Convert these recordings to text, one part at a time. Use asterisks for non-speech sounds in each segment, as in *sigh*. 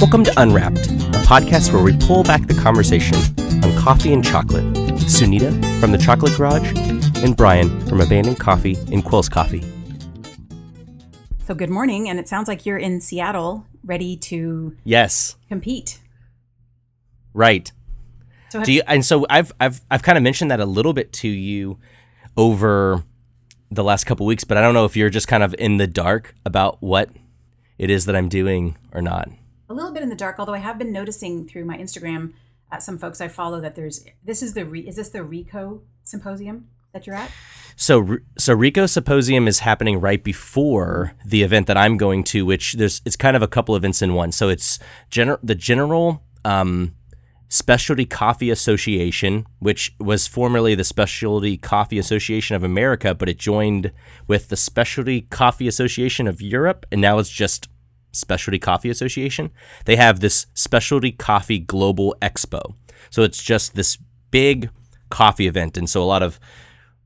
Welcome to Unwrapped, a podcast where we pull back the conversation on coffee and chocolate. Sunita from the Chocolate Garage and Brian from Abandoned Coffee and Quills Coffee. So good morning, and it sounds like you're in Seattle, ready to Yes, compete. right. So Do you, and so I've I've I've kind of mentioned that a little bit to you over the last couple weeks, but I don't know if you're just kind of in the dark about what it is that I'm doing or not. A little bit in the dark, although I have been noticing through my Instagram, uh, some folks I follow that there's this is the re, is this the Re:co symposium that you're at? So so Re:co Symposium is happening right before the event that I'm going to, which there's it's kind of a couple events in one. So it's gener- the general um, Specialty Coffee Association, which was formerly the Specialty Coffee Association of America, but it joined with the Specialty Coffee Association of Europe, and now it's just Specialty Coffee Association. They have this Specialty Coffee Global Expo. So it's just this big coffee event. And so a lot of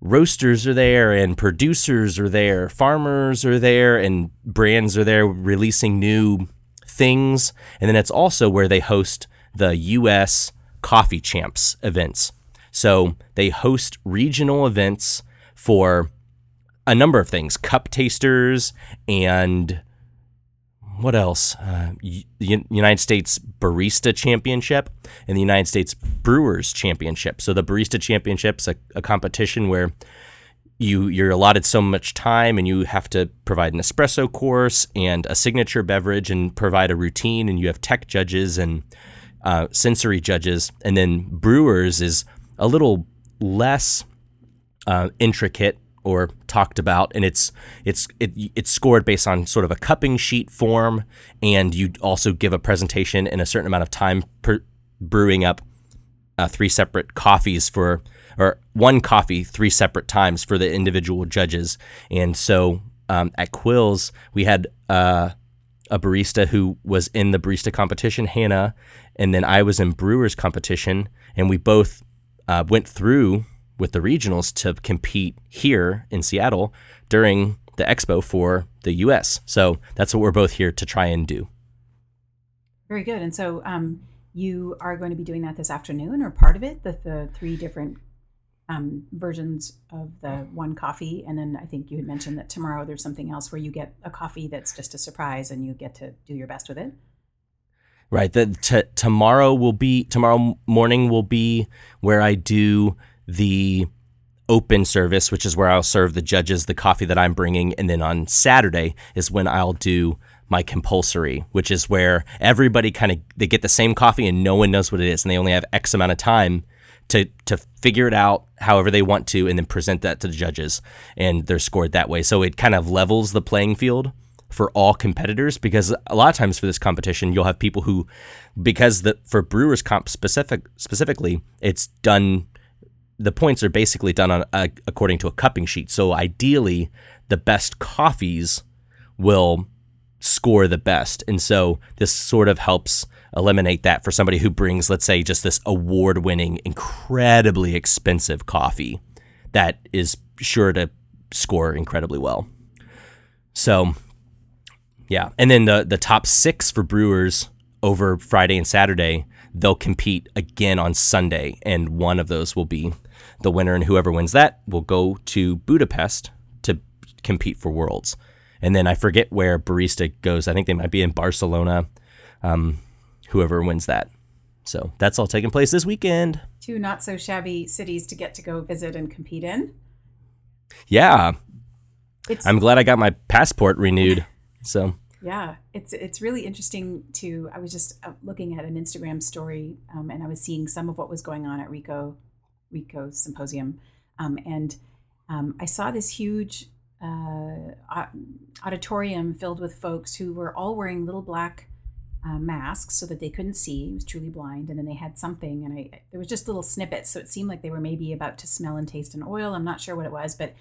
roasters are there and producers are there, farmers are there, and brands are there releasing new things. And then it's also where they host the US Coffee Champs events. So they host regional events for a number of things cup tasters and what else? Uh, U- United States Barista Championship and the United States Brewers Championship. So the Barista Championship's a, a competition where you you're allotted so much time and you have to provide an espresso course and a signature beverage and provide a routine and you have tech judges and uh, sensory judges and then brewers is a little less uh, intricate or talked about, and it's it's it, it's scored based on sort of a cupping sheet form, and you also give a presentation in a certain amount of time per brewing up uh, three separate coffees for or one coffee three separate times for the individual judges, and so um, at Quills we had uh, a barista who was in the barista competition, Hannah, and then I was in brewers competition, and we both uh, went through with the regionals to compete here in Seattle during the expo for the US. So that's what we're both here to try and do. Very good. And so um, you are going to be doing that this afternoon, or part of it, the, the three different um, versions of the one coffee, and then I think you had mentioned that tomorrow there's something else where you get a coffee that's just a surprise, and you get to do your best with it. Right. The t- tomorrow will be tomorrow morning will be where I do the open service, which is where I'll serve the judges the coffee that I'm bringing, and then on Saturday is when I'll do my compulsory, which is where everybody kind of they get the same coffee and no one knows what it is, and they only have X amount of time to to figure it out however they want to, and then present that to the judges, and they're scored that way. So it kind of levels the playing field for all competitors because a lot of times for this competition you'll have people who because the for brewers comp specific specifically it's done the points are basically done on uh, according to a cupping sheet. So ideally, the best coffees will score the best, and so this sort of helps eliminate that for somebody who brings, let's say, just this award-winning, incredibly expensive coffee that is sure to score incredibly well. So, yeah, and then the the top six for brewers over Friday and Saturday, they'll compete again on Sunday, and one of those will be the winner, and whoever wins that will go to Budapest to compete for Worlds. And then I forget where Barista goes. I think they might be in Barcelona. Um, whoever wins that. So that's all taking place this weekend. Two not so shabby cities to get to go visit and compete in. Yeah, It's I'm glad I got my passport renewed. So Yeah, it's it's really interesting to. I was just uh, looking at an Instagram story, um, and I was seeing some of what was going on at Re:co Re:co Symposium, um, and um, I saw this huge uh, auditorium filled with folks who were all wearing little black uh, masks so that they couldn't see. He was truly blind, and then they had something, and I there was just little snippets, so it seemed like they were maybe about to smell and taste an oil. I'm not sure what it was, but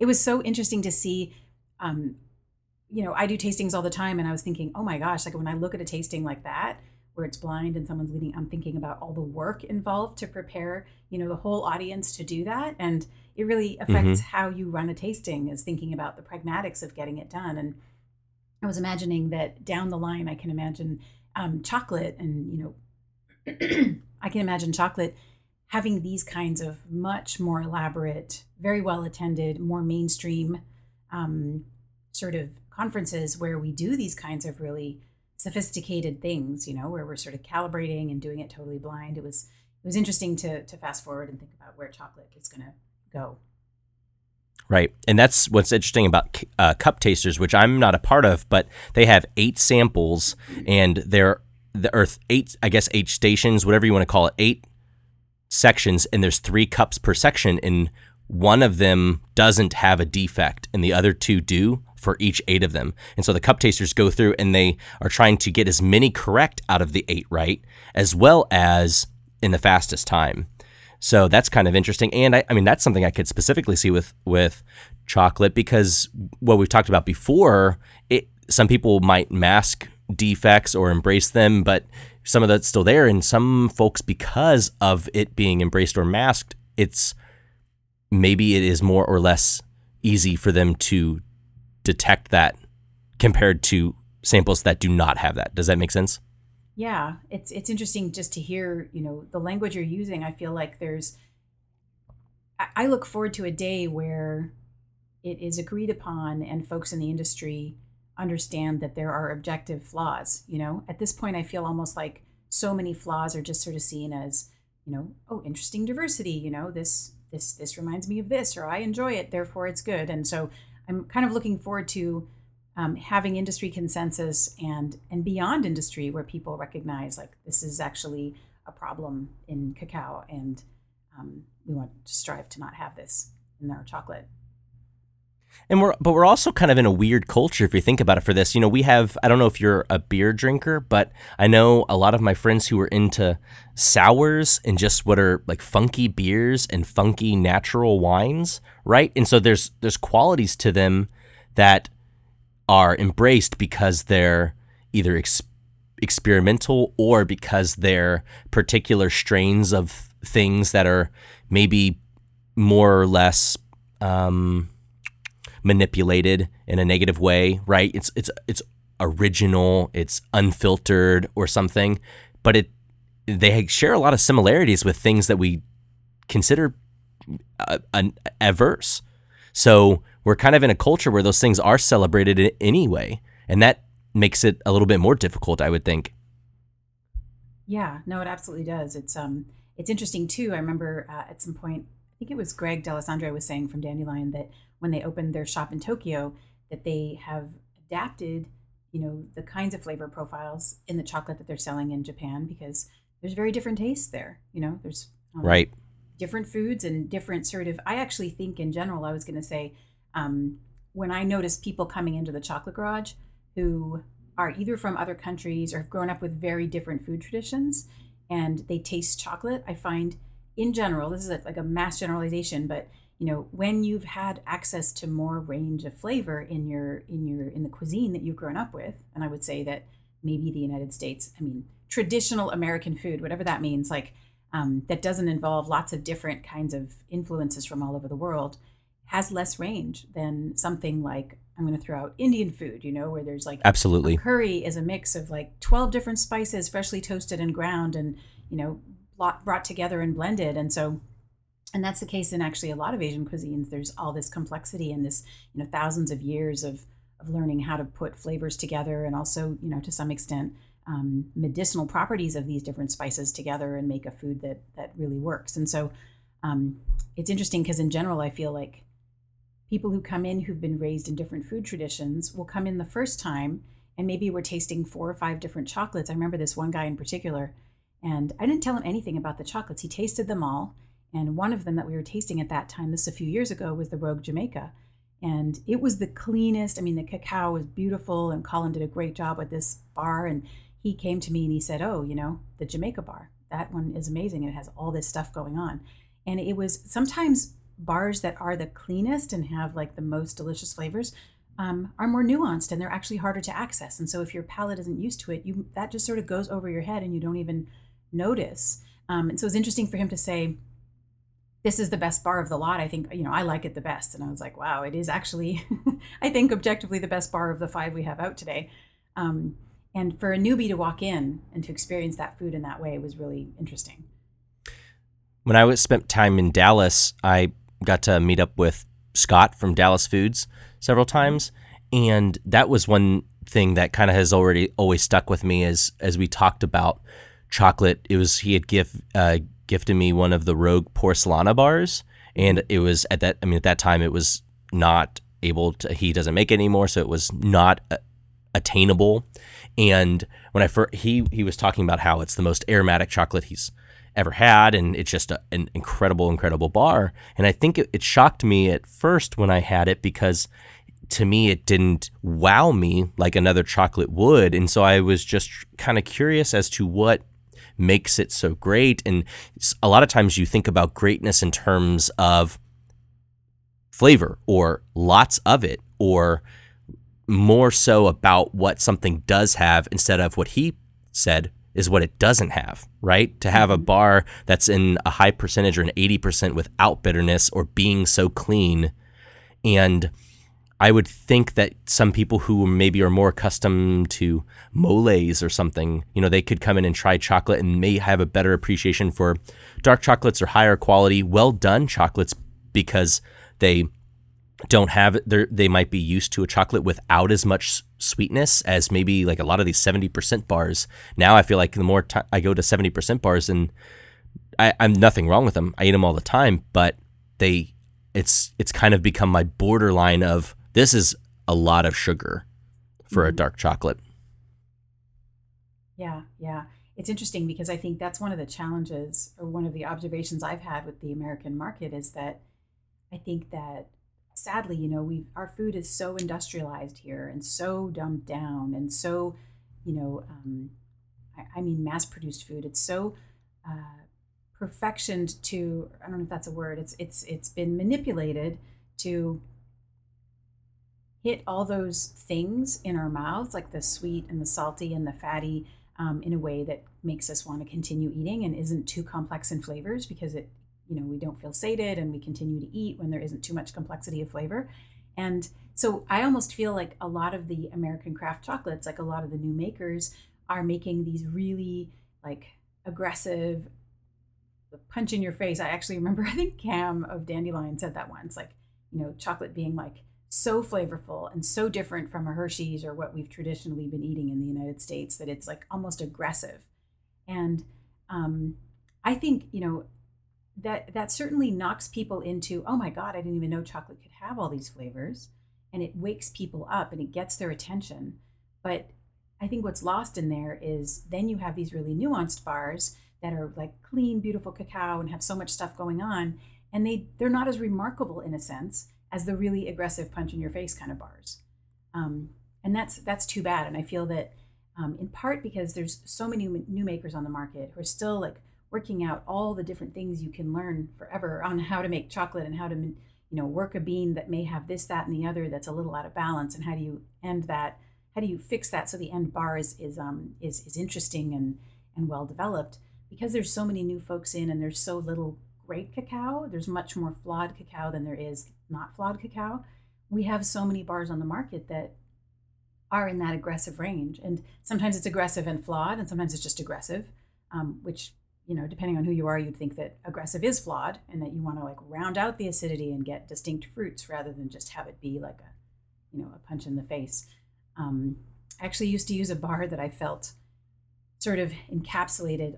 it was so interesting to see. Um, you know, I do tastings all the time, and I was thinking, oh my gosh, like when I look at a tasting like that, where it's blind and someone's leading, I'm thinking about all the work involved to prepare, you know, the whole audience to do that, and it really affects how you run a tasting. Is thinking about the pragmatics of getting it done, and I was imagining that down the line, I can imagine um, chocolate, and you know, *clears throat* I can imagine chocolate having these kinds of much more elaborate, very well attended, more mainstream um, sort of conferences where we do these kinds of really sophisticated things, you know, where we're sort of calibrating and doing it totally blind. It was it was interesting to to fast forward and think about where chocolate is going to go. Right. And that's what's interesting about uh, cup tasters, which I'm not a part of, but they have eight samples and they're the earth eight, I guess, eight stations, whatever you want to call it, eight sections, and there's three cups per section. And one of them doesn't have a defect and the other two do for each eight of them. And so the cup tasters go through and they are trying to get as many correct out of the eight right, as well as in the fastest time. So that's kind of interesting. And I, I mean, that's something I could specifically see with, with chocolate because what we've talked about before, it, some people might mask defects or embrace them, but some of that's still there. And some folks, because of it being embraced or masked, it's maybe it is more or less easy for them to detect that compared to samples that do not have that. Does that make sense? Yeah, it's it's interesting just to hear, you know, the language you're using. I feel like there's I look forward to a day where it is agreed upon and folks in the industry understand that there are objective flaws, you know. At this point I feel almost like so many flaws are just sort of seen as, you know, oh, interesting diversity, you know, this this this reminds me of this or I enjoy it, therefore it's good. And so I'm kind of looking forward to um, having industry consensus and and beyond industry where people recognize like this is actually a problem in cacao and um, we want to strive to not have this in our chocolate and we're but we're also kind of in a weird culture if you think about it for this. You know, we have I don't know if you're a beer drinker, but I know a lot of my friends who are into sours and just what are like funky beers and funky natural wines, right? And so there's there's qualities to them that are embraced because they're either ex- experimental or because they're particular strains of things that are maybe more or less um, manipulated in a negative way, right? It's it's it's original, it's unfiltered or something, but it they share a lot of similarities with things that we consider uh, averse. So we're kind of in a culture where those things are celebrated anyway, and that makes it a little bit more difficult, I would think. Yeah, no, it absolutely does. It's um, it's interesting too. I remember uh, at some point, I think it was Greg D'Alessandre was saying from Dandelion that when they opened their shop in Tokyo, that they have adapted, you know, the kinds of flavor profiles in the chocolate that they're selling in Japan because there's very different tastes there. You know, there's um, right different foods and different sort of. I actually think in general, I was going to say um, when I notice people coming into the chocolate garage who are either from other countries or have grown up with very different food traditions and they taste chocolate, I find in general, this is a, like a mass generalization, but you know, when you've had access to more range of flavor in your in your in the cuisine that you've grown up with, and I would say that maybe the United States, I mean, traditional American food, whatever that means, like um, that doesn't involve lots of different kinds of influences from all over the world has less range than something like I'm going to throw out Indian food, you know, where there's like absolutely curry is a mix of like 12 different spices, freshly toasted and ground, and you know, brought together and blended. And so, and that's the case in actually a lot of Asian cuisines. There's all this complexity and this, you know, thousands of years of of learning how to put flavors together, and also, you know, to some extent, um, medicinal properties of these different spices together and make a food that that really works. And so, um, it's interesting because in general, I feel like people who come in who've been raised in different food traditions will come in the first time and maybe we're tasting four or five different chocolates. I remember this one guy in particular, and I didn't tell him anything about the chocolates. He tasted them all. And one of them that we were tasting at that time, this a few years ago, was the Rogue Jamaica. And it was the cleanest. I mean, the cacao was beautiful, and Colin did a great job with this bar. And he came to me and he said, Oh, you know, the Jamaica bar, that one is amazing. It has all this stuff going on. And it was sometimes bars that are the cleanest and have like the most delicious flavors um, are more nuanced and they're actually harder to access. And so if your palate isn't used to it, you that just sort of goes over your head and you don't even notice. Um, and so it's interesting for him to say, "This is the best bar of the lot." I think you know I like it the best, and I was like, "Wow, it is actually, *laughs* I think objectively the best bar of the five we have out today." Um, and for a newbie to walk in and to experience that food in that way was really interesting. When I was spent time in Dallas, I got to meet up with Scott from Dallas Foods several times, and that was one thing that kind of has already always stuck with me as as we talked about chocolate. It was he had give uh, gifted me one of the Rogue Porcelana bars, and it was at that. I mean, at that time, it was not able to. He doesn't make it anymore, so it was not uh, attainable. And when I first he he was talking about how it's the most aromatic chocolate he's ever had, and it's just a, an incredible, incredible bar. And I think it, it shocked me at first when I had it because to me it didn't wow me like another chocolate would, and so I was just kind of curious as to what makes it so great. And a lot of times you think about greatness in terms of flavor or lots of it or more so about what something does have instead of what he said is what it doesn't have, right? To have a mm-hmm. bar that's in a high percentage or an 80% without bitterness or being so clean. And I would think that some people who maybe are more accustomed to moles or something, you know, they could come in and try chocolate and may have a better appreciation for dark chocolates or higher quality, well done chocolates because they don't have they might be used to a chocolate without as much sweetness as maybe like a lot of these 70% bars. Now i feel like the more t- I go to 70% bars and I, i'm nothing wrong with them. I eat them all the time but they it's it's kind of become my borderline of this is a lot of sugar for mm-hmm. a dark chocolate yeah yeah it's interesting because i think that's one of the challenges or one of the observations i've had with the american market is that i think that sadly, you know, we our food is so industrialized here and so dumbed down and so, you know, um, I, I, mean, mass-produced food. It's so uh, perfectioned to I don't know if that's a word. It's it's it's been manipulated to hit all those things in our mouths, like the sweet and the salty and the fatty, um, in a way that makes us want to continue eating and isn't too complex in flavors because it you know we don't feel sated and we continue to eat when there isn't too much complexity of flavor. And so i almost feel like a lot of the american craft chocolates like a lot of the new makers are making these really like aggressive punch in your face. I actually remember *laughs* i think cam of dandelion said that once like you know chocolate being like so flavorful and so different from a hershey's or what we've traditionally been eating in the united states that it's like almost aggressive. And um, i think you know that that certainly knocks people into oh my god i didn't even know chocolate could have all these flavors. And it wakes people up and it gets their attention. But i think what's lost in there is then you have these really nuanced bars that are like clean beautiful cacao and have so much stuff going on and they they're not as remarkable in a sense as the really aggressive punch in your face kind of bars. Um, and that's that's too bad. And i feel that um, in part because there's so many new makers on the market who are still like working out all the different things you can learn forever on how to make chocolate and how to you know work a bean that may have this that and the other that's a little out of balance. And how do you end that? How do you fix that so the end bar is is um is is interesting and and well developed? Because there's so many new folks in and there's so little great cacao there's much more flawed cacao than there is not flawed cacao we have so many bars on the market that are in that aggressive range and sometimes it's aggressive and flawed and sometimes it's just aggressive um, which you know, depending on who you are, you'd think that aggressive is flawed and that you want to like round out the acidity and get distinct fruits rather than just have it be like a, you know, a punch in the face. Um, I actually used to use a bar that I felt sort of encapsulated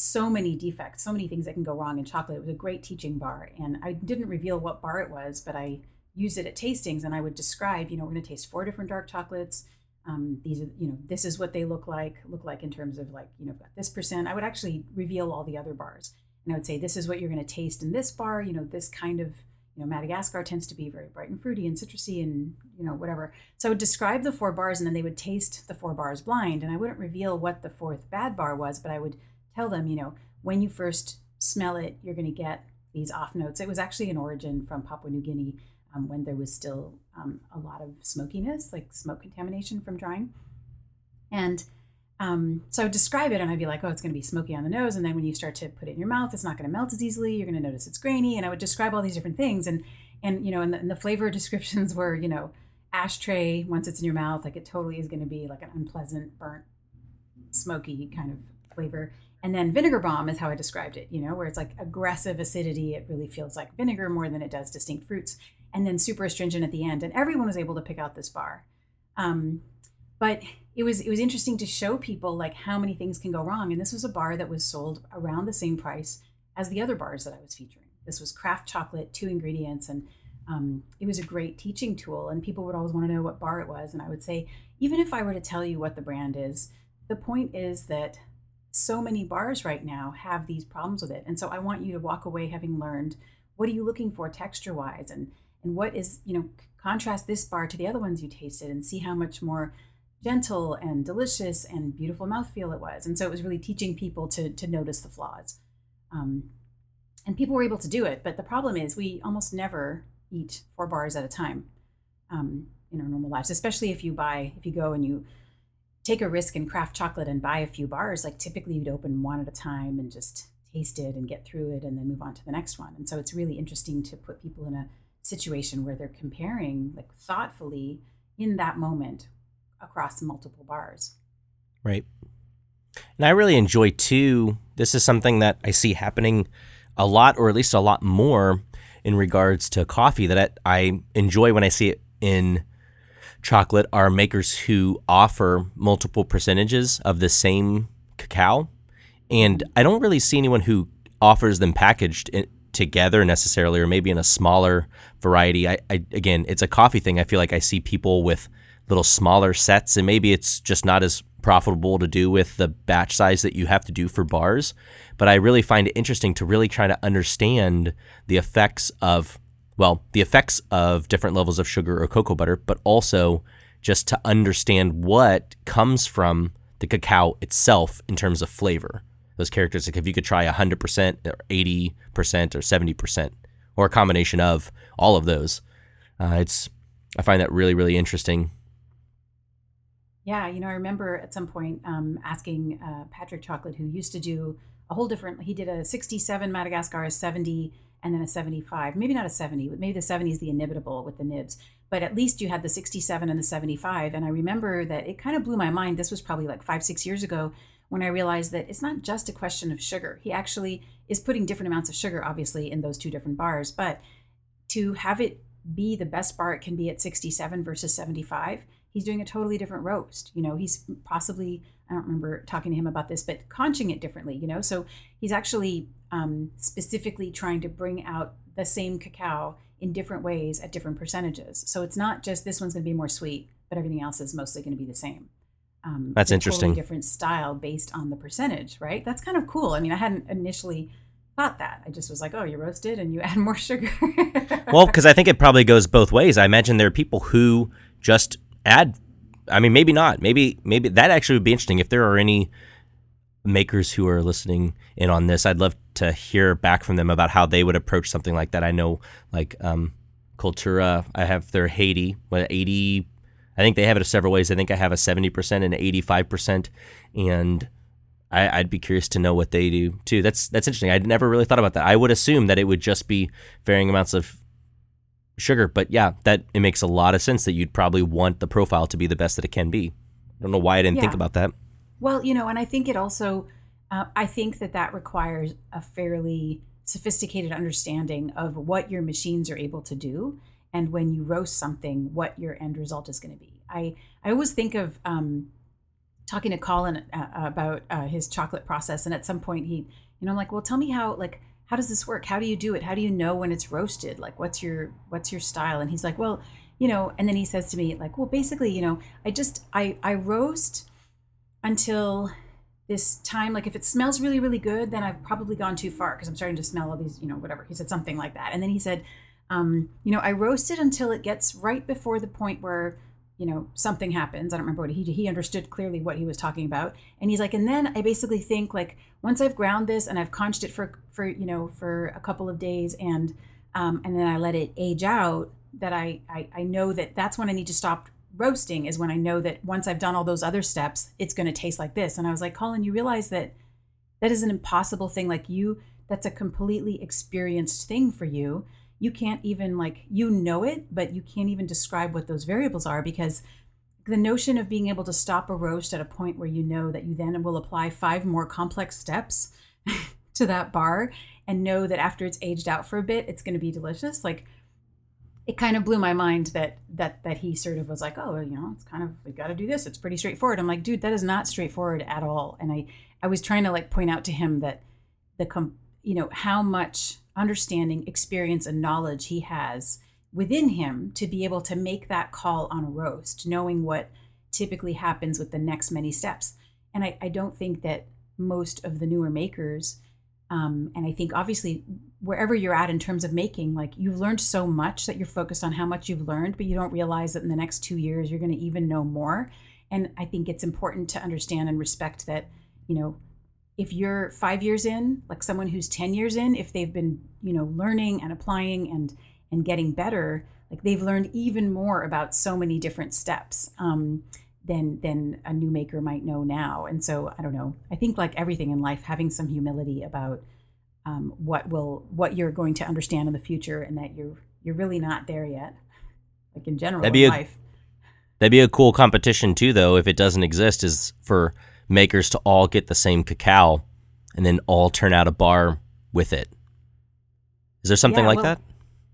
so many defects, so many things that can go wrong in chocolate. It was a great teaching bar. And I didn't reveal what bar it was, but I used it at tastings and I would describe, you know, we're going to taste four different dark chocolates um, these are you know this is what they look like look like in terms of like you know got this percent i would actually reveal all the other bars and i would say this is what you're going to taste in this bar you know this kind of you know madagascar tends to be very bright and fruity and citrusy and you know whatever so i would describe the four bars and then they would taste the four bars blind and i wouldn't reveal what the fourth bad bar was but i would tell them you know when you first smell it you're going to get these off notes it was actually an origin from papua new guinea um, when there was still um, a lot of smokiness, like smoke contamination from drying. And um, so I would describe it and I'd be like, oh, it's going to be smoky on the nose. And then when you start to put it in your mouth, it's not going to melt as easily. You're going to notice it's grainy. And I would describe all these different things. And, and you know, and the, and the flavor *laughs* descriptions were, you know, ashtray once it's in your mouth like it totally is going to be like an unpleasant burnt smoky kind of flavor and then vinegar bomb is how i described it you know where it's like aggressive acidity it really feels like vinegar more than it does distinct fruits and then super astringent at the end and everyone was able to pick out this bar. Um, but it was it was interesting to show people like how many things can go wrong and this was a bar that was sold around the same price as the other bars that i was featuring. This was craft chocolate two ingredients and um, it was a great teaching tool and people would always want to know what bar it was and i would say even if i were to tell you what the brand is the point is that so many bars right now have these problems with it. And so i want you to walk away having learned what are you looking for texture wise and and what is you know contrast this bar to the other ones you tasted and see how much more gentle and delicious and beautiful mouthfeel it was. And so it was really teaching people to to notice the flaws. Um, and people were able to do it but the problem is we almost never eat four bars at a time um, in our normal lives, especially if you buy, if you go and you take a risk and craft chocolate and buy a few bars, like typically you'd open one at a time and just taste it and get through it and then move on to the next one. And so it's really interesting to put people in a situation where they're comparing like thoughtfully in that moment across multiple bars. Right. And I really enjoy too, this is something that I see happening a lot, or at least a lot more in regards to coffee that I enjoy when I see it in chocolate are makers who offer multiple percentages of the same cacao. And I don't really see anyone who offers them packaged in, together necessarily, or maybe in a smaller variety. I, I again, it's a coffee thing. I feel like I see people with little smaller sets, and maybe it's just not as profitable to do with the batch size that you have to do for bars. But I really find it interesting to really try to understand the effects of, well, the effects of different levels of sugar or cocoa butter, but also just to understand what comes from the cacao itself in terms of flavor. Those characters, like if you could try 100% or 80% or 70%, or a combination of all of those, uh, it's I find that really, really interesting yeah, you know, I remember at some point um, asking uh, Patric Chocolate, who used to do a whole different. He did a 67 Madagascar, a 70, and then a 75. Maybe not a 70, but maybe the 70 is the In-NIB-itable with the nibs. But at least you had the 67 and the 75. And I remember that it kind of blew my mind. This was probably like five, six years ago when I realized that it's not just a question of sugar. He actually is putting different amounts of sugar, obviously, in those two different bars. But to have it be the best bar it can be at 67 versus 75 he's doing a totally different roast. You know, he's possibly, I don't remember talking to him about this, but conching it differently, you know? So he's actually um, specifically trying to bring out the same cacao in different ways at different percentages. So it's not just this one's going to be more sweet, but everything else is mostly going to be the same. Um, That's interesting. Totally different style based on the percentage, right? That's kind of cool. I mean, I hadn't initially thought that. I just was like, oh, you roasted and you *laughs* add more sugar. *laughs* well, because I think it probably goes both ways. I imagine there are people who just add I mean maybe not. Maybe maybe that actually would be interesting if there are any makers who are listening in on this. I'd love to hear back from them about how they would approach something like that. I know like um Cultura, I have their Haiti, what 80 I think they have it several ways. I think I have a 70% and 85% and I, would be curious to know what they do too. That's that's interesting. I'd never really thought about that. I would assume that it would just be varying amounts of sugar. But yeah, that it makes a lot of sense that you'd probably want the profile to be the best that it can be. I don't know why I didn't yeah. think about that. Well, you know, and I think it also, uh, I think that that requires a fairly sophisticated understanding of what your machines are able to do, and when you roast something, what your end result is going to be. I I always think of um, talking to Colin uh, about uh, his chocolate process, and at some point he, you know, I'm like, well, tell me how like how does this work? How do you do it? How do you know when it's roasted? Like, what's your what's your style? And he's like, well, you know. And then he says to me, like, well, basically, you know, I just I I roast until this time. Like, if it smells really really good, then I've probably gone too far because I'm starting to smell all these, you know, whatever. He said something like that. And then he said, um, you know, I roast it until it gets right before the point where you know something happens i don't remember what he he understood clearly what he was talking about and he's like and then i basically think like once i've ground this and i've conched it for for you know for a couple of days and um, and then i let it age out that I, I i know that that's when i need to stop roasting is when i know that once i've done all those other steps it's going to taste like this. And i was like colin you realize that that is an impossible thing like you that's a completely experienced thing for you. You can't even like you know it but you can't even describe what those variables are because the notion of being able to stop a roast at a point where you know that you then will apply five more complex steps *laughs* to that bar and know that after it's aged out for a bit it's going to be delicious like it kind of blew my mind that that that he sort of was like oh you know it's kind of we got to do this. It's pretty straightforward. I'm like dude that is not straightforward at all. And i i was trying to like point out to him that the com- you know how much understanding experience and knowledge he has within him to be able to make that call on a roast knowing what typically happens with the next many steps. And i, I don't think that most of the newer makers um, and I think obviously wherever you're at in terms of making, like you've learned so much that you're focused on how much you've learned, but you don't realize that in the next two years you're going to even know more. And I think it's important to understand and respect that, you know, if you're five years in, like someone who's 10 years in, if they've been, you know, learning and applying and and getting better, like they've learned even more about so many different steps. Um, than than a new maker might know now. And so I don't know. I think like everything in life, having some humility about um, what will what you're going to understand in the future, and that you're you're really not there yet. Like in general, that'd be in a, life. That'd be a cool competition too, though. If it doesn't exist, is for makers to all get the same cacao, and then all turn out a bar with it. Is there something yeah, like well, that?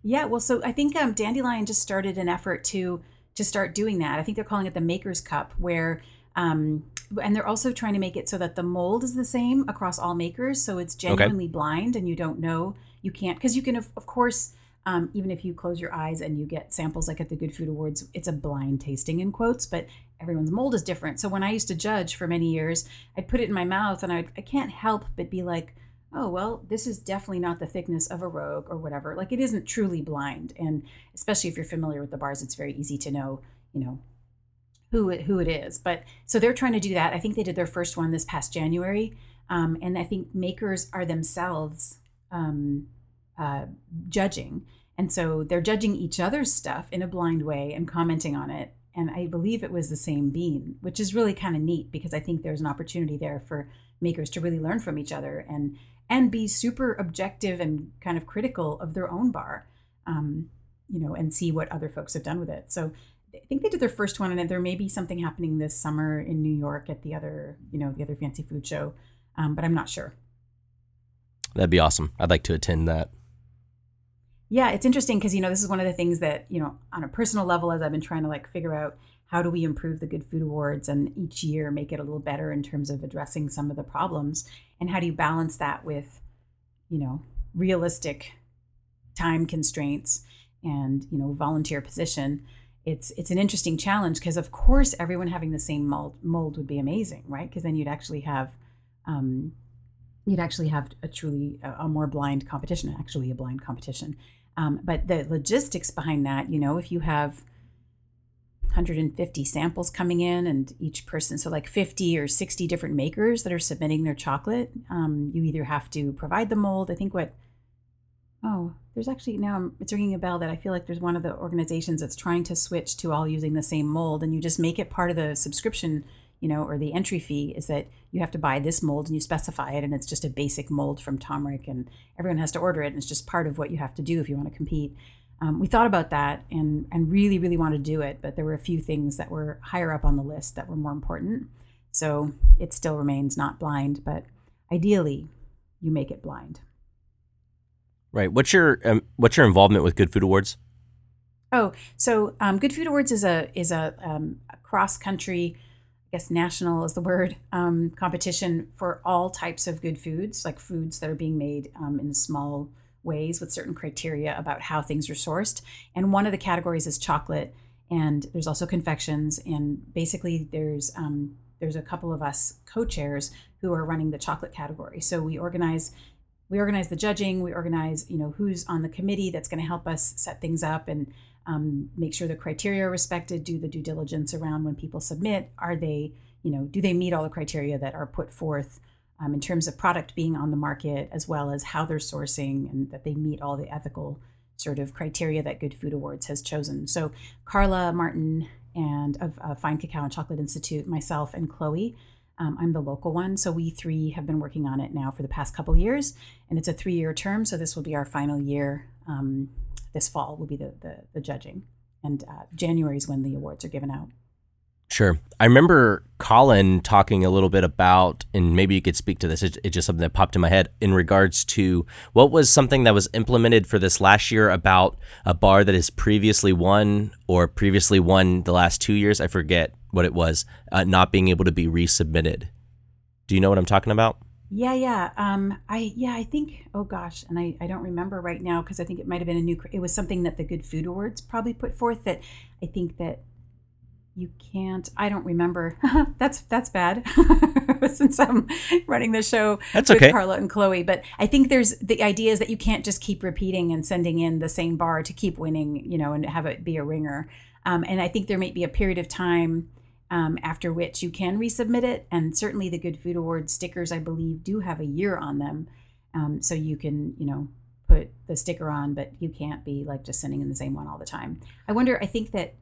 Yeah. Well, so I think um, Dandelion just started an effort to to start doing that. I think they're calling it the Maker's Cup, where um, and they're also trying to make it so that the mold is the same across all makers, so it's genuinely okay. blind and you don't know you can't because you can of, of course. Um, even if you close your eyes and you get samples like at the Good Food Awards, it's a blind tasting in quotes, but everyone's mold is different. So when I used to judge for many years, I'd put it in my mouth and I'd, I can't help but be like, oh well this is definitely not the thickness of a rogue or whatever like it isn't truly blind and especially if you're familiar with the bars it's very easy to know you know who it, who it is but so they're trying to do that. I think they did their first one this past january um, and i think makers are themselves um, uh, judging. And so they're judging each other's stuff in a blind way and commenting on it. And i believe it was the same bean which is really kind of neat because i think there's an opportunity there for makers to really learn from each other and and be super objective and kind of critical of their own bar, um, you know, and see what other folks have done with it. So I think they did their first one, and there may be something happening this summer in New York at the other, you know, the other fancy food show, um, but I'm not sure. That'd be awesome. I'd like to attend that. Yeah, it's interesting because you know this is one of the things that you know on a personal level as I've been trying to like figure out how do we improve the Good Food Awards and each year make it a little better in terms of addressing some of the problems? And how do you balance that with, you know, realistic time constraints and, you know, volunteer position? It's it's an interesting challenge because of course everyone having the same mold mold would be amazing, right? Because then you'd actually have um, you'd actually have a truly a, a, more blind competition, actually a blind competition. Um, but the logistics behind that, you know, if you have 150 samples coming in and each person so like 50 or 60 different makers that are submitting their chocolate um, you either have to provide the mold i think what oh there's actually now it's ringing a bell that i feel like there's one of the organizations that's trying to switch to all using the same mold and you just make it part of the subscription you know or the entry fee is that you have to buy this mold and you specify it and it's just a basic mold from Tomric and everyone has to order it and it's just part of what you have to do if you want to compete um, we thought about that and and really really wanted to do it, but there were a few things that were higher up on the list that were more important. So it still remains not blind, but ideally, you make it blind. Right. What's your um, what's your involvement with Good Food Awards? Oh, so um, Good Food Awards is a is a, um, a cross country, I guess national is the word, um, competition for all types of good foods, like foods that are being made um, in small ways with certain criteria about how things are sourced. And one of the categories is chocolate, and there's also confections. And basically, there's um, there's a couple of us co-chairs who are running the chocolate category. So we organize we organize the judging. We organize you know who's on the committee that's going to help us set things up and um, make sure the criteria are respected. Do the due diligence around when people submit. Are they you know do they meet all the criteria that are put forth? um, in terms of product being on the market, as well as how they're sourcing and that they meet all the ethical sort of criteria that Good Food Awards has chosen. So Carla Martin and of uh, Fine Cacao and Chocolate Institute, myself and Chloe. Um, I'm the local one, so we three have been working on it now for the past couple years, and it's a three-year term. So this will be our final year um, this fall will be the the, the judging, and uh, January is when the awards are given out. Sure. I remember Colin talking a little bit about, and maybe you could speak to this. It's, it's just something that popped in my head in regards to what was something that was implemented for this last year about a bar that has previously won or previously won the last two years. I forget what it was, uh, not being able to be resubmitted. Do you know what I'm talking about? Yeah, yeah. Um, I yeah, I think. Oh gosh, and I, I don't remember right now because I think it might have been a new. It was something that the Good Food Awards probably put forth that I think that you can't i don't remember *laughs* that's that's bad *laughs* since i'm running the show that's with okay carla and chloe but i think there's the idea is that you can't just keep repeating and sending in the same bar to keep winning you know and have it be a ringer um, and i think there might be a period of time um, after which you can resubmit it and certainly the good food Award stickers i believe do have a year on them um, so you can you know put the sticker on but you can't be like just sending in the same one all the time i wonder i think that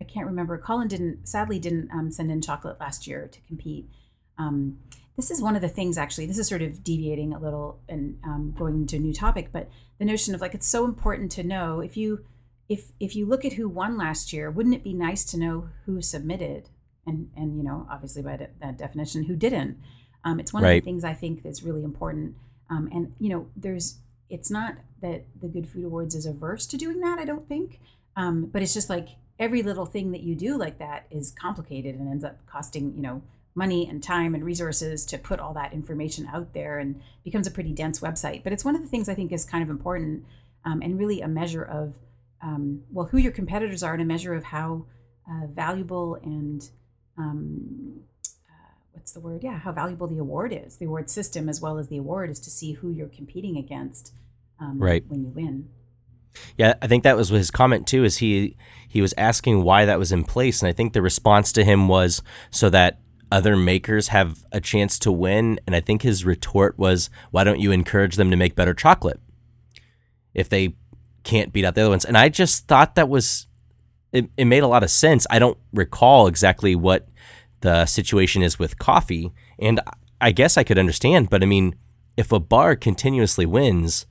I can't remember. Colin didn't, sadly, didn't um, send in chocolate last year to compete. Um, this is one of the things, actually. This is sort of deviating a little and um, going into a new topic, but the notion of like it's so important to know if you if if you look at who won last year, wouldn't it be nice to know who submitted and and you know obviously by de- that definition who didn't. Um, it's one right. of the things I think that's really important. Um, and you know, there's it's not that the Good Food Awards is averse to doing that. I don't think, um, but it's just like every little thing that you do like that is complicated and ends up costing you know money and time and resources to put all that information out there and becomes a pretty dense website but it's one of the things i think is kind of important um, and really a measure of um, well who your competitors are and a measure of how uh, valuable and um, uh, what's the word yeah how valuable the award is the award system as well as the award is to see who you're competing against um, right. when you win yeah, I think that was his comment too. Is he he was asking why that was in place, and I think the response to him was so that other makers have a chance to win. And I think his retort was, "Why don't you encourage them to make better chocolate if they can't beat out the other ones?" And I just thought that was it. It made a lot of sense. I don't recall exactly what the situation is with coffee, and I guess I could understand. But I mean, if a bar continuously wins,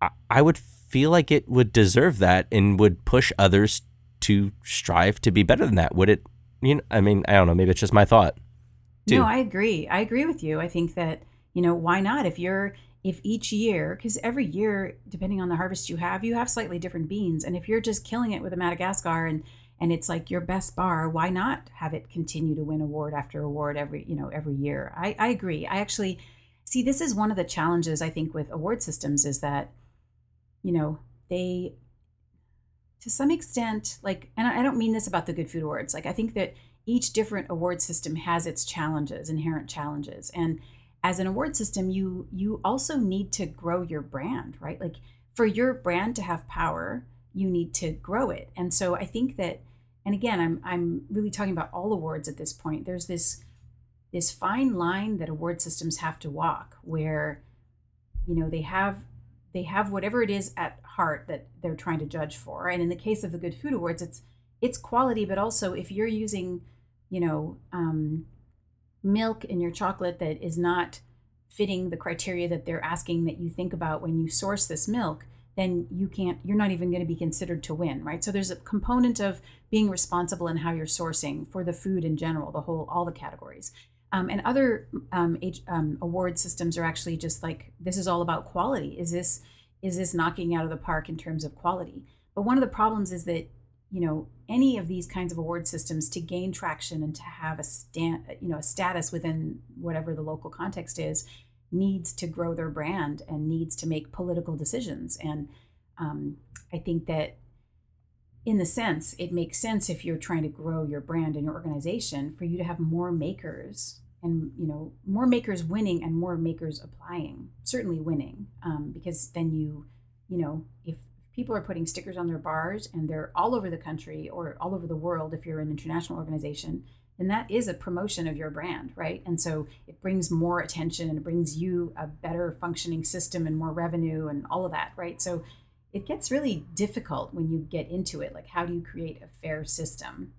I, I would feel like it would deserve that and would push others to strive to be better than that. Would it? You know, I mean, I don't know. Maybe it's just my thought. Too. No, I agree. I agree with you. I think that you know why not if you're if each year because every year depending on the harvest you have you have slightly different beans and if you're just killing it with a madagascar and and it's like your best bar why not have it continue to win award after award every you know every year i i agree i actually see this is one of the challenges i think with award systems is that you know, they to some extent like and I don't mean this about the good food awards. Like I think that each different award system has its challenges, inherent challenges. And as an award system, you you also need to grow your brand, right? Like for your brand to have power, you need to grow it. And so I think that and again, I'm I'm really talking about all awards at this point. There's this this fine line that award systems have to walk where you know, they have they have whatever it is at heart that they're trying to judge for. And in the case of the Good Food Awards, it's it's quality, but also if you're using, you know, um, milk in your chocolate that is not fitting the criteria that they're asking that you think about when you source this milk, then you can't. You're not even going to be considered to win, right? So there's a component of being responsible in how you're sourcing for the food in general, the whole all the categories. Um, and other um, age, um, award systems are actually just like this is all about quality. Is this is this knocking out of the park in terms of quality? But one of the problems is that you know any of these kinds of award systems to gain traction and to have a stand you know a status within whatever the local context is needs to grow their brand and needs to make political decisions and um, i think that in the sense, it makes sense if you're trying to grow your brand and your organization for you to have more makers and you know more makers winning and more makers applying. Certainly winning, um, because then you you know if people are putting stickers on their bars and they're all over the country or all over the world if you're an international organization then that is a promotion of your brand right and so it brings more attention and it brings you a better functioning system and more revenue and all of that right so it gets really difficult when you get into it. Like, how do you create a fair system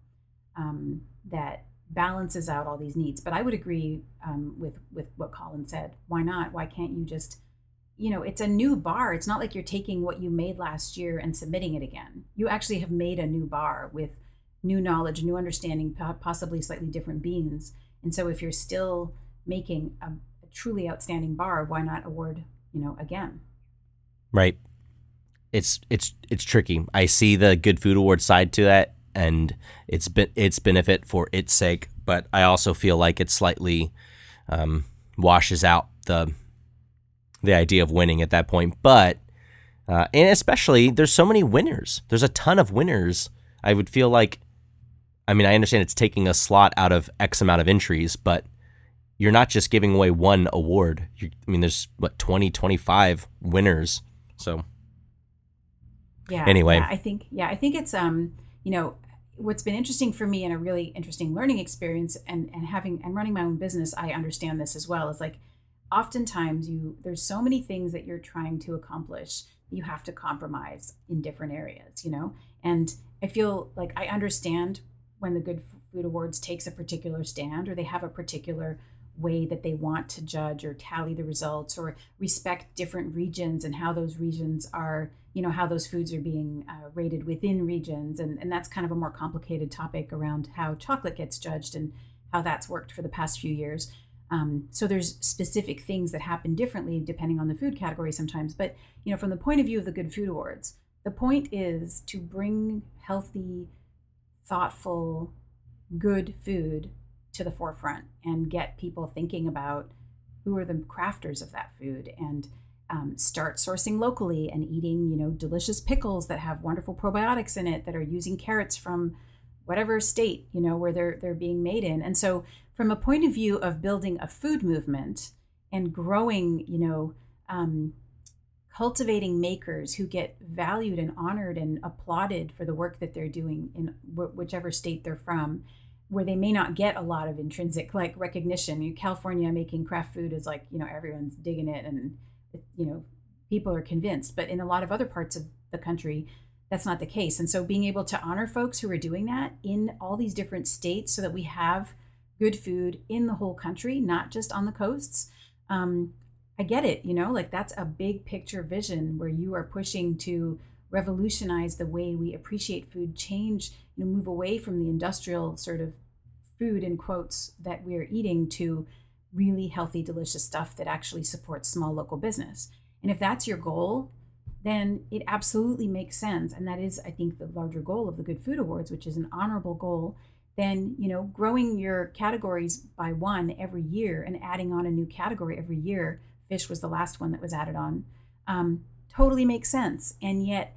um, that balances out all these needs? But I would agree um, with with what Colin said. Why not? Why can't you just you know, it's a new bar. It's not like you're taking what you made last year and submitting it again. You actually have made a new bar with new knowledge, new understanding, possibly slightly different beans. And so if you're still making a, a truly outstanding bar, why not award, you know, again? Right. It's it's it's tricky. I see the good food award side to that and it's been its benefit for its sake, but I also feel like it slightly um, washes out the the idea of winning at that point. But uh, and especially there's so many winners. There's a ton of winners. I would feel like I mean, I understand it's taking a slot out of X amount of entries, but you're not just giving away one award. You're, I mean, there's what 20, 25 winners. So yeah. Anyway, yeah, I think yeah, I think it's um, you know, what's been interesting for me and a really interesting learning experience and and having and running my own business, I understand this as well. Is like oftentimes you there's so many things that you're trying to accomplish you have to compromise in different areas, you know? And I feel like I understand when the Good Food Awards takes a particular stand or they have a particular way that they want to judge or tally the results or respect different regions and how those regions are you know how those foods are being uh, rated within regions and, and that's kind of a more complicated topic around how chocolate gets judged and how that's worked for the past few years um, so there's specific things that happen differently depending on the food category sometimes but you know from the point of view of the good food awards the point is to bring healthy thoughtful, good food to the forefront and get people thinking about who are the crafters of that food and um, start sourcing locally and eating, you know, delicious pickles that have wonderful probiotics in it that are using carrots from whatever state, you know, where they're they're being made in. And so from a point of view of building a food movement and growing, you know, um, cultivating makers who get valued and honored and applauded for the work that they're doing in whichever state they're from where they may not get a lot of intrinsic like recognition you california making craft food is like you know everyone's digging it and you know people are convinced but in a lot of other parts of the country that's not the case and so being able to honor folks who are doing that in all these different states so that we have good food in the whole country not just on the coasts um, I get it, you know, like that's a big picture vision where you are pushing to revolutionize the way we appreciate food, change, you know, move away from the industrial sort of food in quotes that we're eating to really healthy, delicious stuff that actually supports small local business. And if that's your goal, then it absolutely makes sense. And that is, I think, the larger goal of the Good Food Awards, which is an honorable goal. Then, you know, growing your categories by one every year and adding on a new category every year fish was the last one that was added on um, totally makes sense and yet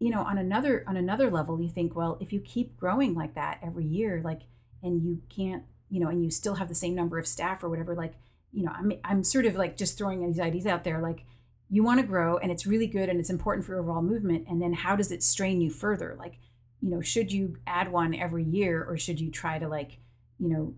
you know on another on another level you think well if you keep growing like that every year like and you can't you know and you still have the same number of staff or whatever like you know i'm, I'm sort of like just throwing these ideas out there like you want to grow and it's really good and it's important for your overall movement and then how does it strain you further like you know should you add one every year or should you try to like you know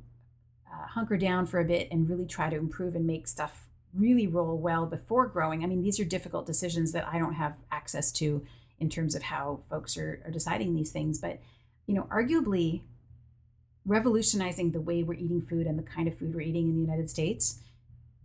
uh, hunker down for a bit and really try to improve and make stuff really roll well before growing. I mean, these are difficult decisions that I don't have access to in terms of how folks are, are deciding these things. But, you know, arguably revolutionizing the way we're eating food and the kind of food we're eating in the United States,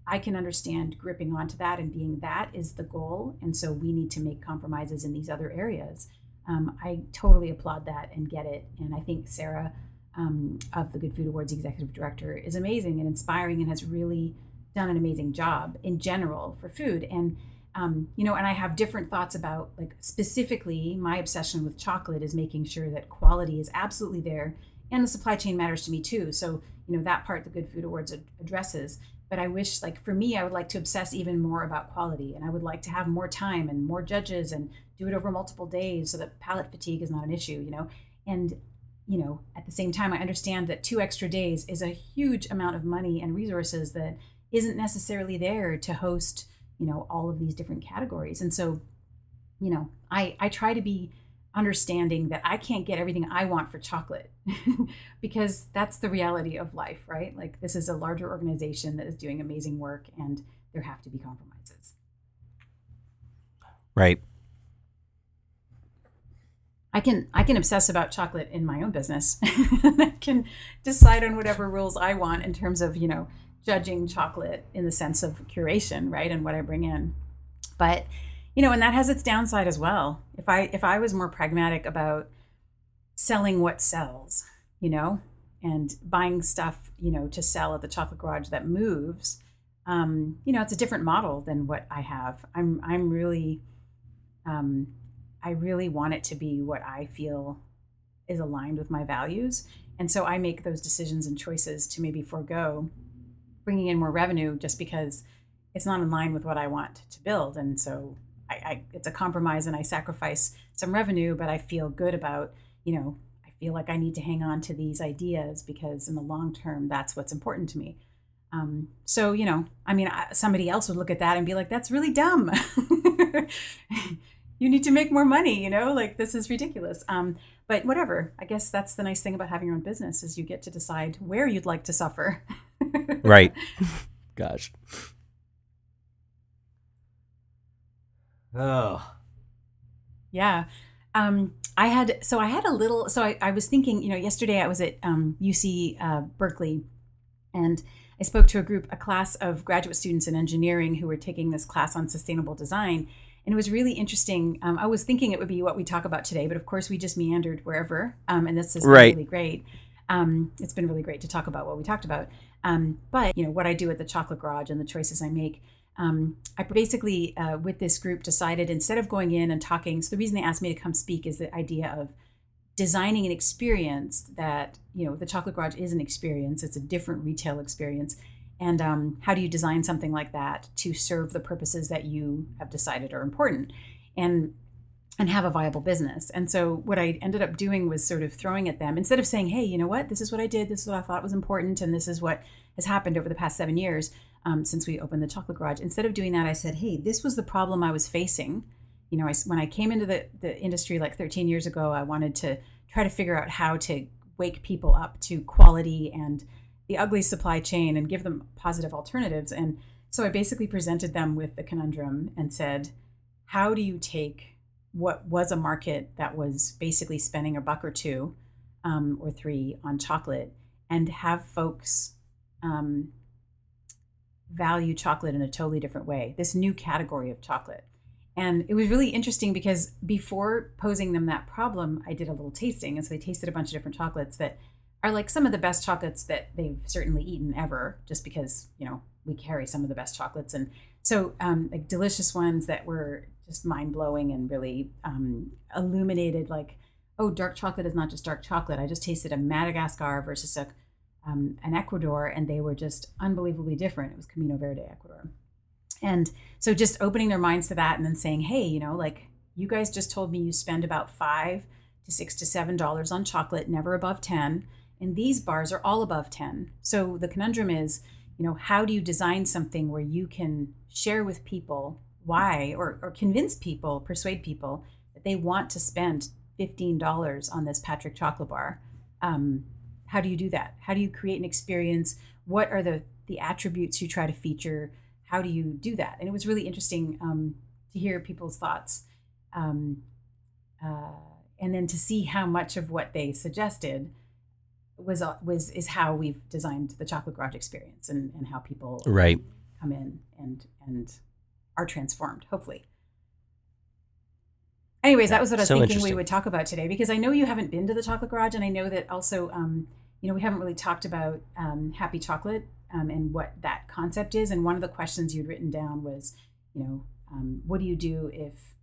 I can understand gripping onto that and being that is the goal. And so we need to make compromises in these other areas. Um, I totally applaud that and get it. And I think Sarah um, of the Good Food Awards executive director is amazing and inspiring and has really done an amazing job in general for food and um, you know and i have different thoughts about like specifically my obsession with chocolate is making sure that quality is absolutely there and the supply chain matters to me too so you know that part the good food awards addresses but i wish like for me i would like to obsess even more about quality and i would like to have more time and more judges and do it over multiple days so that palate fatigue is not an issue you know? And you know at the same time i understand that two extra days is a huge amount of money and resources that isn't necessarily there to host you know all of these different categories. And so you know i i try to be understanding that i can't get everything i want for chocolate *laughs* because that's the reality of life right like this is a larger organization that is doing amazing work and there have to be compromises right I can I can obsess about chocolate in my own business. *laughs* I can decide on whatever rules I want in terms of you know judging chocolate in the sense of curation, right? And what I bring in. but you know, and that has its downside as well. If I if I was more pragmatic about selling what sells, you know, and buying stuff, you know, to sell at the chocolate garage that moves, um, you know, it's a different model than what I have. I'm I'm really um, I really want it to be what I feel is aligned with my values. And so I make those decisions and choices to maybe forego bringing in more revenue just because it's not in line with what I want to build. And so I, I, it's a compromise and I sacrifice some revenue, but I feel good about, you know, I feel like I need to hang on to these ideas because in the long term, that's what's important to me. Um, so, you know, I mean, somebody else would look at that and be like, that's really dumb. *laughs* you need to make more money, you know, like this is ridiculous. Um, but whatever, I guess that's the nice thing about having your own business is you get to decide where you'd like to suffer. *laughs* right. *laughs* Gosh. Oh. Yeah. Um, I had so I had a little so I, I was thinking, you know, yesterday I was at um, UC uh, Berkeley and I spoke to a group, a class of graduate students in engineering who were taking this class on sustainable design. And it was really interesting. Um, I was thinking it would be what we talk about today, but of course we just meandered wherever. Um, and this is right. really great. Um, it's been really great to talk about what we talked about. Um, but you know what I do at the Chocolate Garage and the choices I make. Um, I basically, uh, with this group, decided instead of going in and talking. So the reason they asked me to come speak is the idea of designing an experience that you know the chocolate garage is an experience. It's a different retail experience. And um, how do you design something like that to serve the purposes that you have decided are important and and have a viable business? And so what i ended up doing was sort of throwing at them instead of saying hey you know what? This is what i did. This is what i thought was important and this is what has happened over the past seven years um, since we opened the chocolate garage instead of doing that i said hey this was the problem i was facing you know, I, when I came into the, the industry like 13 years ago, I wanted to try to figure out how to wake people up to quality and the ugly supply chain and give them positive alternatives. And so I basically presented them with the conundrum and said, how do you take what was a market that was basically spending a buck or two um, or three on chocolate and have folks um, value chocolate in a totally different way, this new category of chocolate. And it was really interesting because before posing them that problem, I did a little tasting. And so they tasted a bunch of different chocolates that are like some of the best chocolates that they've certainly eaten ever, just because, you know, we carry some of the best chocolates. And so, um, like delicious ones that were just mind blowing and really um, illuminated like, oh, dark chocolate is not just dark chocolate. I just tasted a Madagascar versus a, um, an Ecuador, and they were just unbelievably different. It was Camino Verde, Ecuador. And so just opening their minds to that and then saying, hey, you know, like you guys just told me you spend about five to six to seven dollars on chocolate, never above 10. And these bars are all above 10. So the conundrum is, you know, how do you design something where you can share with people why or, or convince people, persuade people that they want to spend $15 on this Patric chocolate bar? Um, how do you do that? How do you create an experience? What are the, the attributes you try to feature? how do you do that? And it was really interesting um, to hear people's thoughts, um, uh, and then to see how much of what they suggested was uh, was is how we've designed the chocolate garage experience and, and how people right come in and and are transformed hopefully anyways that was what i was so thinking we would talk about today because i know you haven't been to the chocolate garage and i know that also um, you know we haven't really talked about um, happy chocolate um, and what that concept is. And one of the questions you'd written down was, you know, um, what do you do if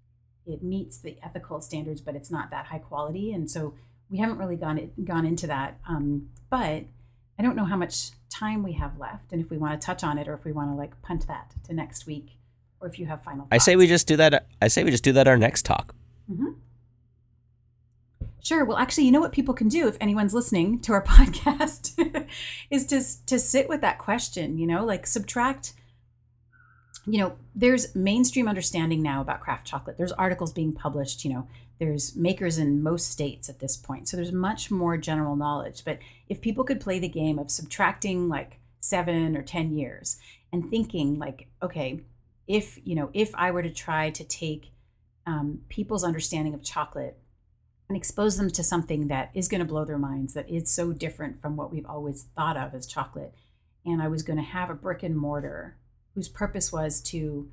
it meets the ethical standards, but it's not that high quality? And so we haven't really gone it, gone into that. Um, but I don't know how much time we have left, and if we want to touch on it, or if we want to like punt that to next week, or if you have final. Thoughts. I say we just do that. I say we just do that our next talk. Mm-hmm. Sure. Well, actually, you know what people can do if anyone's listening to our *laughs* podcast is to to sit with that question, you know, like subtract you know, there's mainstream understanding now about craft chocolate. There's articles being published, you know, there's makers in most states at this point. So there's much more general knowledge, but if people could play the game of subtracting like 7 or 10 years and thinking like, okay, if, you know, if I were to try to take um, people's understanding of chocolate and expose them to something that is going to blow their minds, that is so different from what we've always thought of as chocolate. And I was going to have a brick and mortar whose purpose was to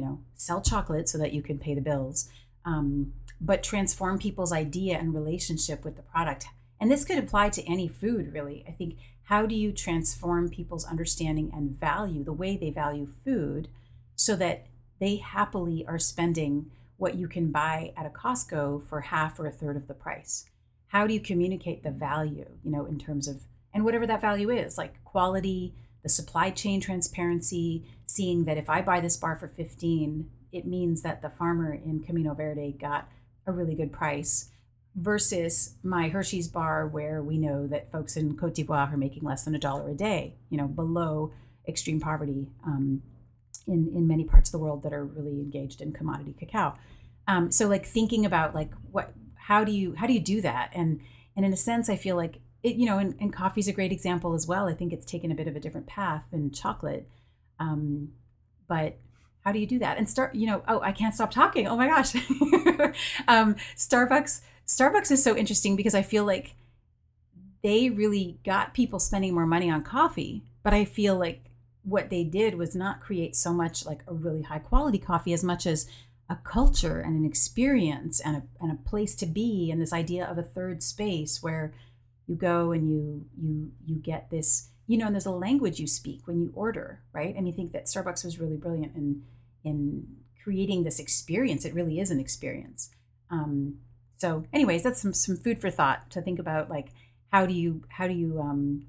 you know, sell chocolate so that you can pay the bills, um, but transform people's idea and relationship with the product. And this could apply to any food, really. I think how do you transform people's understanding and value, the way they value food, so that they happily are spending what you can buy at a Costco for half or a third of the price? How do you communicate the value, you know, in terms of, and whatever that value is, like quality, the supply chain transparency, seeing that if I buy this bar for 15, it means that the farmer in Camino Verde got a really good price versus my Hershey's bar where we know that folks in Cote d'Ivoire are making less than a dollar a day, you know, below extreme poverty um, in, in many parts of the world that are really engaged in commodity cacao. Um, so like thinking about like what, how do you, how do you do that? And, and in a sense, I feel like it, you know, and, and is a great example as well. I think it's taken a bit of a different path than chocolate. Um, but how do you do that? And start, you know, oh, I can't stop talking. Oh my gosh. *laughs* um, Starbucks, Starbucks is so interesting because I feel like they really got people spending more money on coffee, but I feel like what they did was not create so much like a really high quality coffee as much as a culture and an experience and a, and a place to be and this idea of a third space where you go and you you you get this you know and there's a language you speak when you order right? And you think that starbucks was really brilliant in in creating this experience. It really is an experience. Um, so anyways that's some some food for thought to think about like how do you how do you um,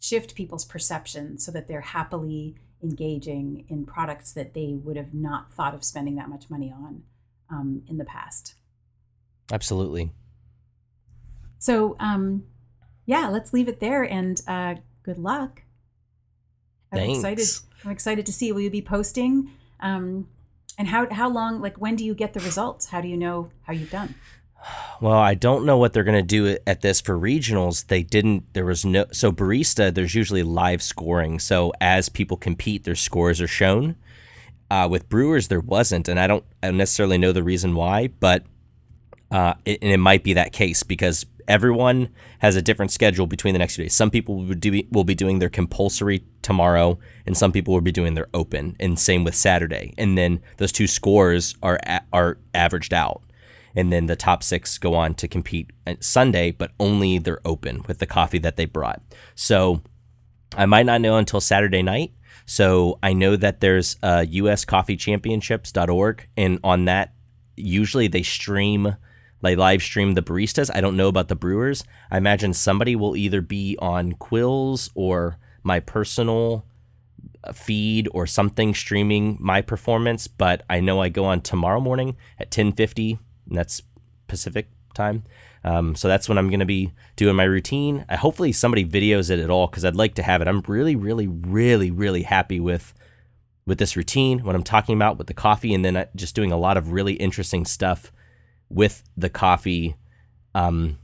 shift people's perception so that they're happily engaging in products that they would have not thought of spending that much money on um, in the past absolutely so, um, yeah, let's leave it there and uh, good luck. I'm Thanks. excited. I'm excited to see. Will you be posting? Um, and how how long? Like, when do you get the results? How do you know how you've done? Well, I don't know what they're going to do at this for regionals. They didn't. There was no. So barista, there's usually live scoring. So as people compete, their scores are shown. Uh, with brewers, there wasn't, and I don't, necessarily know the reason why, but uh, it, and it might be that case because everyone has a different schedule between the next two days. Some people will, do, will be doing their compulsory tomorrow, and some people will be doing their open, and same with Saturday. And then those two scores are are averaged out, and then the top six go on to compete Sunday, but only they're open with the coffee that they brought. So I might not know until Saturday night. So I know that there's uh, uscoffeechampionships.org, and on that, usually they stream they live stream the baristas. I don't know about the brewers. I imagine somebody will either be on Quills or my personal uh, feed or something streaming my performance, but I know I go on tomorrow morning at 10:50, and that's Pacific time. Um, so that's when I'm going to be doing my routine. I, hopefully somebody videos it at all because I'd like to have it. I'm really, really, really, really happy with with this routine. What I'm talking about with the coffee, and then just doing a lot of really interesting stuff with the coffee. Um,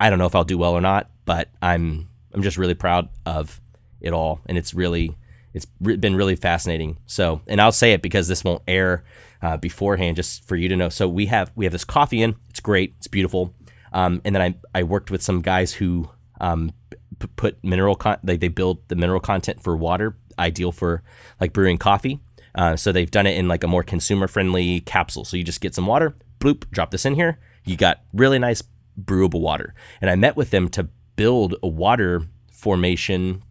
I don't know if I'll do well or not, but I'm I'm just really proud of it all, and it's really it's been really fascinating. So, and I'll say it because this won't air uh, beforehand, just for you to know. So we have we have this coffee in. It's great. It's beautiful. Um, and then I I worked with some guys who um, p- put mineral con- they they build the mineral content for water, ideal for like brewing coffee. Uh, so they've done it in like a more consumer friendly capsule. So you just get some water, bloop, drop this in here. You got really nice brewable water. And I met with them to build a water formation,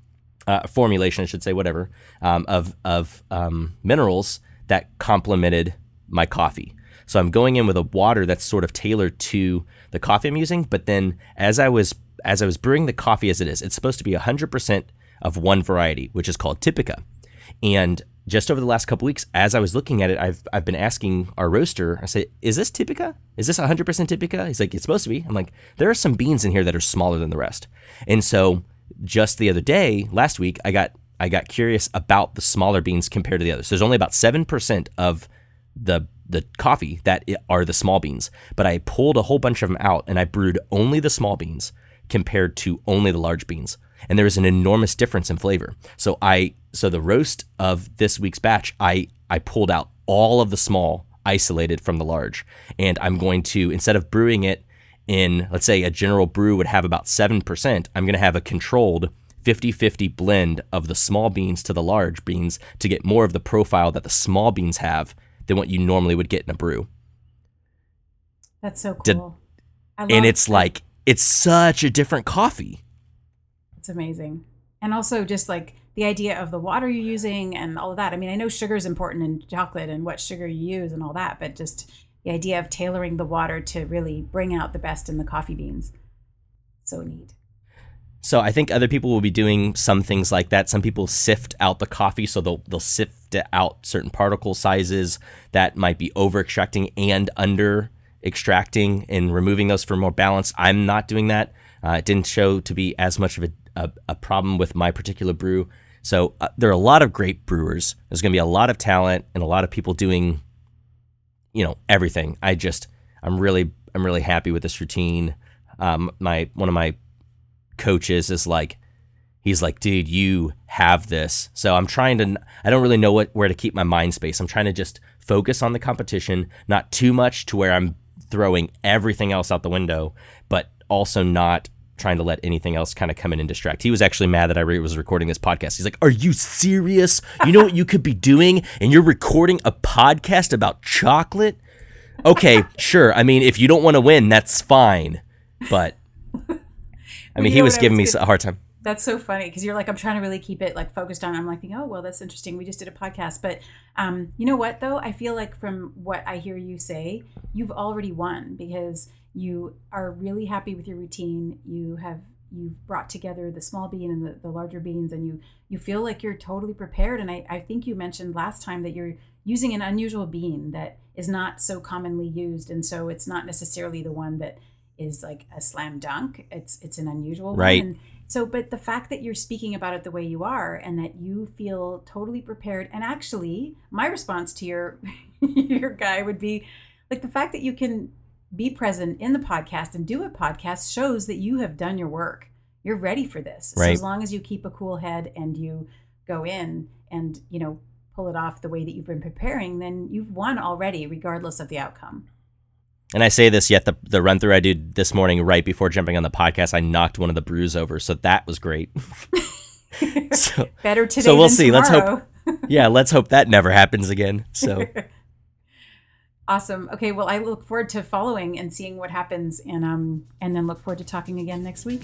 uh, formulation, I should say, whatever, um, of, of um, minerals that complemented my coffee. So I'm going in with a water that's sort of tailored to the coffee I'm using. But then as I was as I was brewing the coffee as it is, it's supposed to be 100% of one variety, which is called Typica. And just over the last couple weeks, as I was looking at it, I've I've been asking our roaster. I say, "Is this Typica? Is this 100% Typica?" He's like, "It's supposed to be." I'm like, "There are some beans in here that are smaller than the rest." And so, just the other day, last week, I got I got curious about the smaller beans compared to the others. There's only about seven percent of the the coffee that are the small beans, but I pulled a whole bunch of them out and I brewed only the small beans compared to only the large beans and there is an enormous difference in flavor. So I so the roast of this week's batch, I I pulled out all of the small isolated from the large, and I'm going to instead of brewing it in let's say a general brew would have about seven percent, I'm going to have a controlled 50-50 blend of the small beans to the large beans to get more of the profile that the small beans have than what you normally would get in a brew. That's so cool. Did- and it's like it's such a different coffee. It's amazing. And also just like the idea of the water you're using and all of that. I mean, I know sugar is important in chocolate and what sugar you use and all that, but just the idea of tailoring the water to really bring out the best in the coffee beans. So neat. So I think other people will be doing some things like that. Some people sift out the coffee, so they'll they'll sift out certain particle sizes that might be over extracting and under extracting and removing those for more balance. I'm not doing that. Uh, it didn't show to be as much of a, a, a problem with my particular brew. So uh, there are a lot of great brewers. There's going to be a lot of talent and a lot of people doing, you know, everything. I just I'm really I'm really happy with this routine. Um, my one of my coaches is like he's like dude you have this. So i'm trying to i don't really know what where to keep my mind space. I'm trying to just focus on the competition not too much to where i'm throwing everything else out the window but also not trying to let anything else kind of come in and distract. He was actually mad that i re- was recording this podcast. He's like are you serious? You know what you could be doing? And you're recording a podcast about chocolate? Okay sure. I mean if you don't want to win that's fine. But I mean, You he was giving me was a hard time. That's so funny because you're like, I'm trying to really keep it like focused on. I'm like, oh well, that's interesting. We just did a podcast, but um, you know what though? I feel like from what I hear you say, you've already won because you are really happy with your routine. You have you've brought together the small bean and the, the larger beans, and you you feel like you're totally prepared. And I, I think you mentioned last time that you're using an unusual bean that is not so commonly used, and so it's not necessarily the one that is like a slam dunk. It's it's an unusual Right. one. So, but the fact that you're speaking about it the way you are, and that you feel totally prepared, and actually, my response to your *laughs* your guy would be like the fact that you can be present in the podcast and do a podcast shows that you have done your work. You're ready for this. Right. So as long as you keep a cool head and you go in and you know pull it off the way that you've been preparing, then you've won already, regardless of the outcome. And I say this yet the the run through I did this morning right before jumping on the podcast, I knocked one of the brews over, so that was great. *laughs* so Better today So we'll than see. Let's hope- *laughs* *laughs* yeah, let's hope that never happens again. So Awesome. Okay, well, I look forward to following and seeing what happens, and um, and then look forward to talking again next week.